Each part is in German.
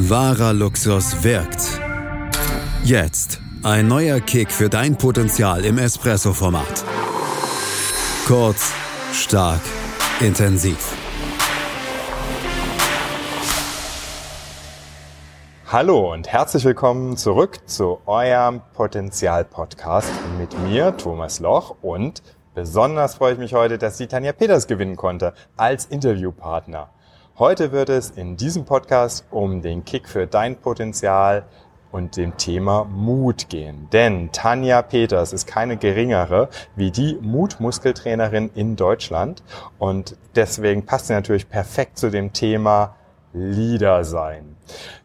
Wahrer Luxus wirkt. Jetzt ein neuer Kick für dein Potenzial im Espresso-Format. Kurz, stark, intensiv. Hallo und herzlich willkommen zurück zu eurem Potenzial-Podcast mit mir, Thomas Loch. Und besonders freue ich mich heute, dass die Tanja Peters gewinnen konnte als Interviewpartner. Heute wird es in diesem Podcast um den Kick für dein Potenzial und dem Thema Mut gehen. Denn Tanja Peters ist keine geringere wie die Mutmuskeltrainerin in Deutschland und deswegen passt sie natürlich perfekt zu dem Thema Leader sein.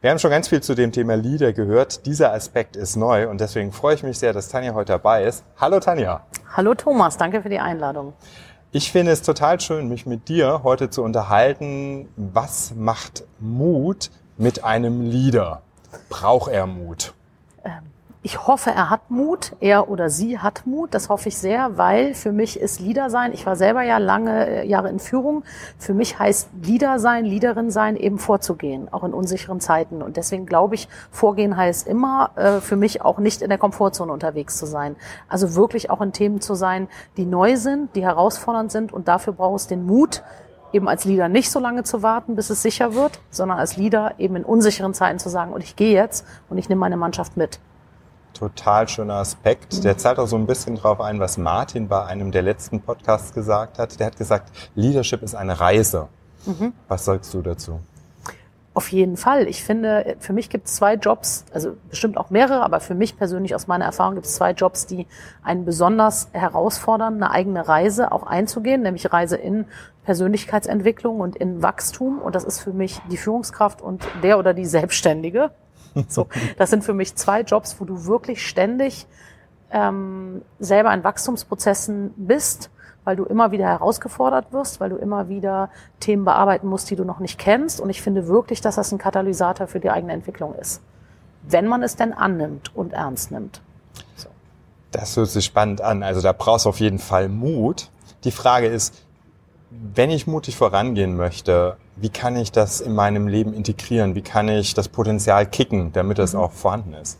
Wir haben schon ganz viel zu dem Thema Leader gehört. Dieser Aspekt ist neu und deswegen freue ich mich sehr, dass Tanja heute dabei ist. Hallo Tanja. Hallo Thomas, danke für die Einladung. Ich finde es total schön, mich mit dir heute zu unterhalten. Was macht Mut mit einem Leader? Braucht er Mut? Ähm, ich hoffe, er hat Mut, er oder sie hat Mut, das hoffe ich sehr, weil für mich ist Leader sein, ich war selber ja lange äh, Jahre in Führung, für mich heißt Leader sein, Leaderin sein, eben vorzugehen, auch in unsicheren Zeiten. Und deswegen glaube ich, vorgehen heißt immer äh, für mich auch nicht in der Komfortzone unterwegs zu sein. Also wirklich auch in Themen zu sein, die neu sind, die herausfordernd sind und dafür braucht es den Mut, eben als Leader nicht so lange zu warten, bis es sicher wird, sondern als Leader eben in unsicheren Zeiten zu sagen, und ich gehe jetzt und ich nehme meine Mannschaft mit total schöner Aspekt. Der zahlt auch so ein bisschen drauf ein, was Martin bei einem der letzten Podcasts gesagt hat. Der hat gesagt, Leadership ist eine Reise. Mhm. Was sagst du dazu? Auf jeden Fall. Ich finde, für mich gibt es zwei Jobs, also bestimmt auch mehrere, aber für mich persönlich aus meiner Erfahrung gibt es zwei Jobs, die einen besonders herausfordern, eine eigene Reise auch einzugehen, nämlich Reise in Persönlichkeitsentwicklung und in Wachstum. Und das ist für mich die Führungskraft und der oder die Selbstständige. So, das sind für mich zwei Jobs, wo du wirklich ständig ähm, selber in Wachstumsprozessen bist, weil du immer wieder herausgefordert wirst, weil du immer wieder Themen bearbeiten musst, die du noch nicht kennst. Und ich finde wirklich, dass das ein Katalysator für die eigene Entwicklung ist, wenn man es denn annimmt und ernst nimmt. So. Das hört sich spannend an. Also da brauchst du auf jeden Fall Mut. Die Frage ist, wenn ich mutig vorangehen möchte, wie kann ich das in meinem Leben integrieren? Wie kann ich das Potenzial kicken, damit es mhm. auch vorhanden ist?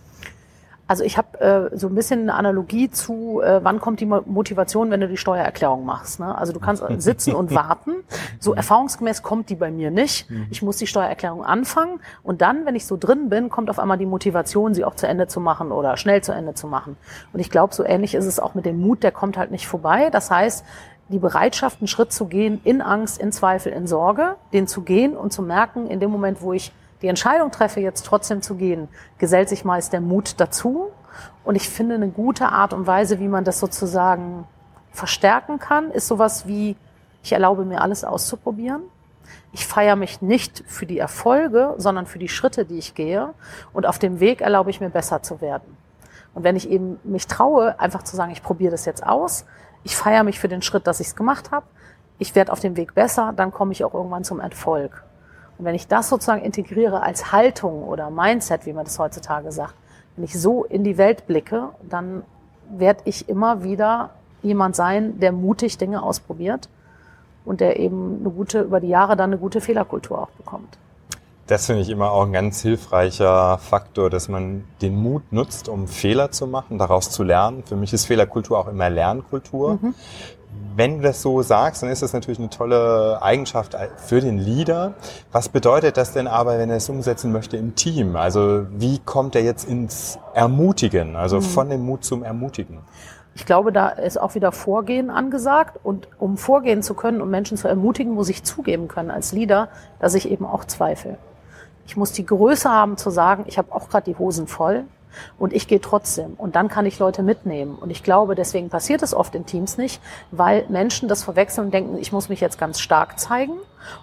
Also ich habe äh, so ein bisschen eine Analogie zu, äh, wann kommt die Motivation, wenn du die Steuererklärung machst. Ne? Also du kannst sitzen und warten. So mhm. erfahrungsgemäß kommt die bei mir nicht. Mhm. Ich muss die Steuererklärung anfangen und dann, wenn ich so drin bin, kommt auf einmal die Motivation, sie auch zu Ende zu machen oder schnell zu Ende zu machen. Und ich glaube, so ähnlich ist es auch mit dem Mut, der kommt halt nicht vorbei. Das heißt, die Bereitschaft, einen Schritt zu gehen, in Angst, in Zweifel, in Sorge, den zu gehen und zu merken, in dem Moment, wo ich die Entscheidung treffe, jetzt trotzdem zu gehen, gesellt sich meist der Mut dazu. Und ich finde, eine gute Art und Weise, wie man das sozusagen verstärken kann, ist sowas wie, ich erlaube mir alles auszuprobieren. Ich feiere mich nicht für die Erfolge, sondern für die Schritte, die ich gehe. Und auf dem Weg erlaube ich mir besser zu werden. Und wenn ich eben mich traue, einfach zu sagen, ich probiere das jetzt aus, ich feiere mich für den Schritt, dass ich es gemacht habe, ich werde auf dem Weg besser, dann komme ich auch irgendwann zum Erfolg. Und wenn ich das sozusagen integriere als Haltung oder Mindset, wie man das heutzutage sagt, wenn ich so in die Welt blicke, dann werde ich immer wieder jemand sein, der mutig Dinge ausprobiert und der eben eine gute, über die Jahre dann eine gute Fehlerkultur auch bekommt. Das finde ich immer auch ein ganz hilfreicher Faktor, dass man den Mut nutzt, um Fehler zu machen, daraus zu lernen. Für mich ist Fehlerkultur auch immer Lernkultur. Mhm. Wenn du das so sagst, dann ist das natürlich eine tolle Eigenschaft für den Leader. Was bedeutet das denn aber, wenn er es umsetzen möchte im Team? Also wie kommt er jetzt ins Ermutigen, also mhm. von dem Mut zum Ermutigen? Ich glaube, da ist auch wieder Vorgehen angesagt. Und um vorgehen zu können, um Menschen zu ermutigen, muss ich zugeben können als Leader, dass ich eben auch zweifle. Ich muss die Größe haben zu sagen, ich habe auch gerade die Hosen voll und ich gehe trotzdem. Und dann kann ich Leute mitnehmen. Und ich glaube, deswegen passiert es oft in Teams nicht, weil Menschen das verwechseln und denken, ich muss mich jetzt ganz stark zeigen,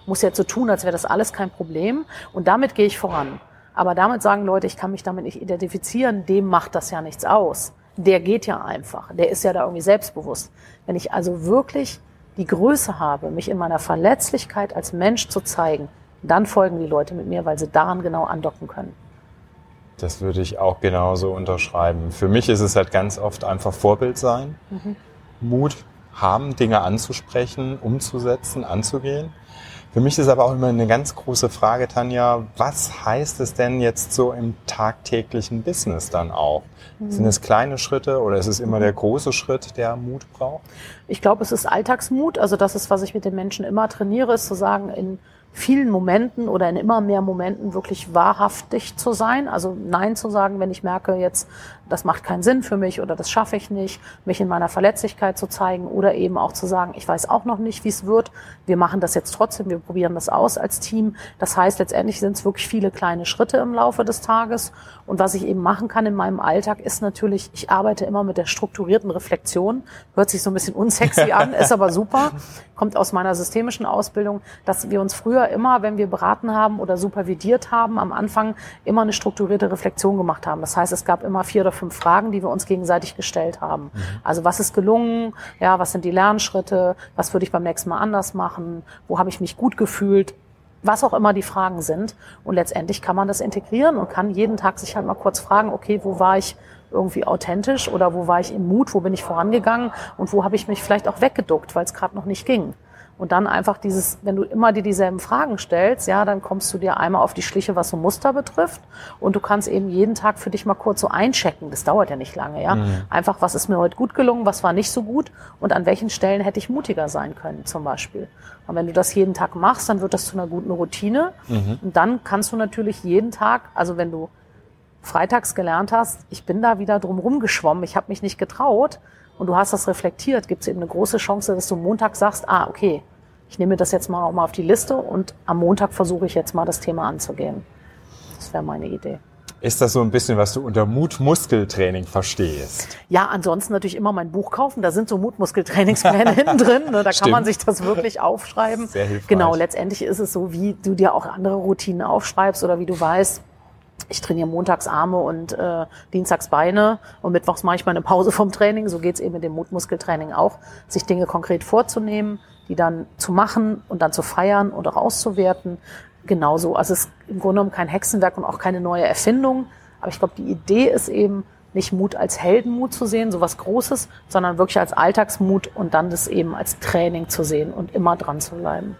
muss jetzt so tun, als wäre das alles kein Problem. Und damit gehe ich voran. Aber damit sagen Leute, ich kann mich damit nicht identifizieren, dem macht das ja nichts aus. Der geht ja einfach. Der ist ja da irgendwie selbstbewusst. Wenn ich also wirklich die Größe habe, mich in meiner Verletzlichkeit als Mensch zu zeigen, dann folgen die Leute mit mir, weil sie daran genau andocken können. Das würde ich auch genauso unterschreiben. Für mich ist es halt ganz oft einfach Vorbild sein, mhm. Mut haben, Dinge anzusprechen, umzusetzen, anzugehen. Für mich ist aber auch immer eine ganz große Frage, Tanja, was heißt es denn jetzt so im tagtäglichen Business dann auch? Mhm. Sind es kleine Schritte oder ist es immer der große Schritt, der Mut braucht? Ich glaube, es ist Alltagsmut. Also das ist, was ich mit den Menschen immer trainiere, ist zu sagen, in vielen Momenten oder in immer mehr Momenten wirklich wahrhaftig zu sein. Also Nein zu sagen, wenn ich merke, jetzt das macht keinen Sinn für mich oder das schaffe ich nicht, mich in meiner Verletzlichkeit zu zeigen oder eben auch zu sagen, ich weiß auch noch nicht, wie es wird. Wir machen das jetzt trotzdem, wir probieren das aus als Team. Das heißt, letztendlich sind es wirklich viele kleine Schritte im Laufe des Tages. Und was ich eben machen kann in meinem Alltag, ist natürlich, ich arbeite immer mit der strukturierten Reflexion. Hört sich so ein bisschen unsexy an, ist aber super. Kommt aus meiner systemischen Ausbildung, dass wir uns früher immer, wenn wir beraten haben oder supervidiert haben, am Anfang immer eine strukturierte Reflexion gemacht haben. Das heißt, es gab immer vier oder fünf Fragen, die wir uns gegenseitig gestellt haben. Mhm. Also was ist gelungen? Ja, was sind die Lernschritte? Was würde ich beim nächsten Mal anders machen? Wo habe ich mich gut gefühlt? was auch immer die Fragen sind. Und letztendlich kann man das integrieren und kann jeden Tag sich halt mal kurz fragen, okay, wo war ich irgendwie authentisch oder wo war ich im Mut, wo bin ich vorangegangen und wo habe ich mich vielleicht auch weggeduckt, weil es gerade noch nicht ging. Und dann einfach dieses, wenn du immer dir dieselben Fragen stellst, ja, dann kommst du dir einmal auf die Schliche, was so Muster betrifft. Und du kannst eben jeden Tag für dich mal kurz so einchecken. Das dauert ja nicht lange, ja. Mhm. Einfach, was ist mir heute gut gelungen, was war nicht so gut und an welchen Stellen hätte ich mutiger sein können, zum Beispiel. Und wenn du das jeden Tag machst, dann wird das zu einer guten Routine. Mhm. Und dann kannst du natürlich jeden Tag, also wenn du freitags gelernt hast, ich bin da wieder drum rumgeschwommen, ich habe mich nicht getraut, und du hast das reflektiert, gibt es eben eine große Chance, dass du Montag sagst, ah, okay, ich nehme das jetzt mal auch mal auf die Liste und am Montag versuche ich jetzt mal das Thema anzugehen. Das wäre meine Idee. Ist das so ein bisschen, was du unter Mutmuskeltraining verstehst? Ja, ansonsten natürlich immer mein Buch kaufen. Da sind so Mutmuskeltrainingspläne hinten drin. Ne? Da Stimmt. kann man sich das wirklich aufschreiben. Sehr hilfreich. Genau, letztendlich ist es so, wie du dir auch andere Routinen aufschreibst oder wie du weißt, ich trainiere montags Arme und äh, dienstags Beine und mittwochs mache ich mal eine Pause vom Training. So geht's eben mit dem Mutmuskeltraining auch, sich Dinge konkret vorzunehmen, die dann zu machen und dann zu feiern und auch auszuwerten. Genauso. Also es ist im Grunde genommen kein Hexenwerk und auch keine neue Erfindung. Aber ich glaube, die Idee ist eben, nicht Mut als Heldenmut zu sehen, sowas Großes, sondern wirklich als Alltagsmut und dann das eben als Training zu sehen und immer dran zu bleiben.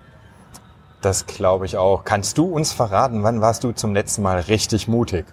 Das glaube ich auch. Kannst du uns verraten, wann warst du zum letzten Mal richtig mutig?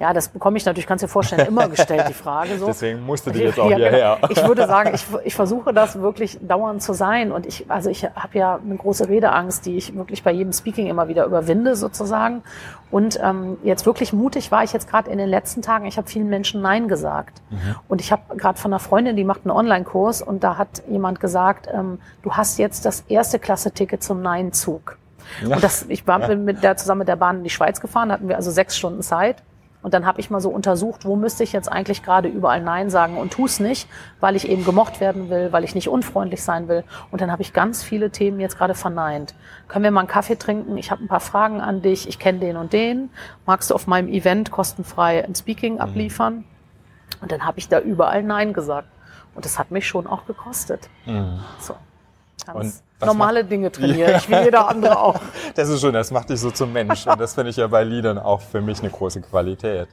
Ja, das bekomme ich natürlich, kannst du dir vorstellen, immer gestellt, die Frage. So. Deswegen musste die jetzt auch ja, hierher. Genau. Ich würde sagen, ich, ich versuche das wirklich dauernd zu sein. Und ich, also ich habe ja eine große Redeangst, die ich wirklich bei jedem Speaking immer wieder überwinde, sozusagen. Und ähm, jetzt wirklich mutig war ich jetzt gerade in den letzten Tagen. Ich habe vielen Menschen Nein gesagt. Mhm. Und ich habe gerade von einer Freundin, die macht einen Online-Kurs und da hat jemand gesagt, ähm, du hast jetzt das erste Klasse-Ticket zum Nein-Zug. Ja. Und das, ich war mit der zusammen mit der Bahn in die Schweiz gefahren, hatten wir also sechs Stunden Zeit. Und dann habe ich mal so untersucht, wo müsste ich jetzt eigentlich gerade überall Nein sagen und tu's nicht, weil ich eben gemocht werden will, weil ich nicht unfreundlich sein will. Und dann habe ich ganz viele Themen jetzt gerade verneint. Können wir mal einen Kaffee trinken? Ich habe ein paar Fragen an dich. Ich kenne den und den. Magst du auf meinem Event kostenfrei ein Speaking mhm. abliefern? Und dann habe ich da überall Nein gesagt. Und das hat mich schon auch gekostet. Mhm. So. Ganz normale macht, Dinge trainiere ja. ich, wie jeder andere auch. Das ist schön, das macht dich so zum Mensch. Und das finde ich ja bei Liedern auch für mich eine große Qualität.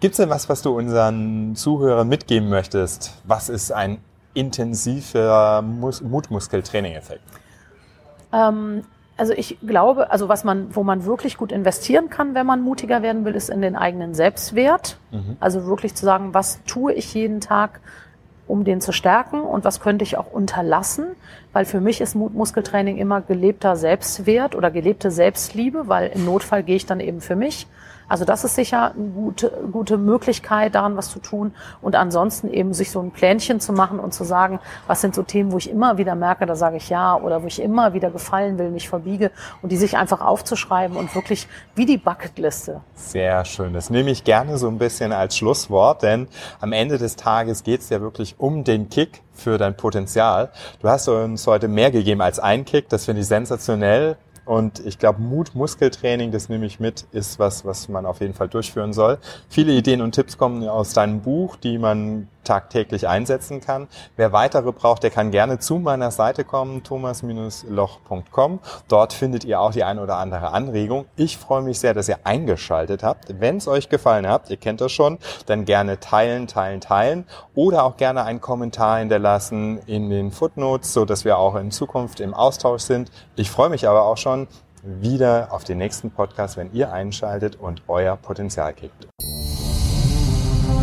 Gibt es denn was, was du unseren Zuhörern mitgeben möchtest? Was ist ein intensiver Mus Mutmuskeltraining-Effekt? Ähm, also ich glaube, also was man, wo man wirklich gut investieren kann, wenn man mutiger werden will, ist in den eigenen Selbstwert. Mhm. Also wirklich zu sagen, was tue ich jeden Tag, um den zu stärken und was könnte ich auch unterlassen, weil für mich ist Muskeltraining immer gelebter Selbstwert oder gelebte Selbstliebe, weil im Notfall gehe ich dann eben für mich also das ist sicher eine gute, gute Möglichkeit, daran was zu tun. Und ansonsten eben sich so ein Plänchen zu machen und zu sagen, was sind so Themen, wo ich immer wieder merke, da sage ich ja, oder wo ich immer wieder gefallen will, mich verbiege und die sich einfach aufzuschreiben und wirklich wie die Bucketliste. Sehr schön. Das nehme ich gerne so ein bisschen als Schlusswort, denn am Ende des Tages geht es ja wirklich um den Kick für dein Potenzial. Du hast uns heute mehr gegeben als ein Kick. Das finde ich sensationell. Und ich glaube, Mut, Muskeltraining, das nehme ich mit, ist was, was man auf jeden Fall durchführen soll. Viele Ideen und Tipps kommen aus deinem Buch, die man tagtäglich einsetzen kann. Wer weitere braucht, der kann gerne zu meiner Seite kommen, thomas-loch.com. Dort findet ihr auch die eine oder andere Anregung. Ich freue mich sehr, dass ihr eingeschaltet habt. Wenn es euch gefallen hat, ihr kennt das schon, dann gerne teilen, teilen, teilen oder auch gerne einen Kommentar hinterlassen in den Footnotes, so dass wir auch in Zukunft im Austausch sind. Ich freue mich aber auch schon wieder auf den nächsten Podcast, wenn ihr einschaltet und euer Potenzial kickt.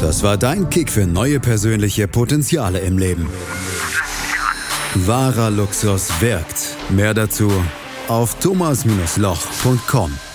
Das war dein Kick für neue persönliche Potenziale im Leben. Wahrer Luxus wirkt. Mehr dazu auf thomas-loch.com.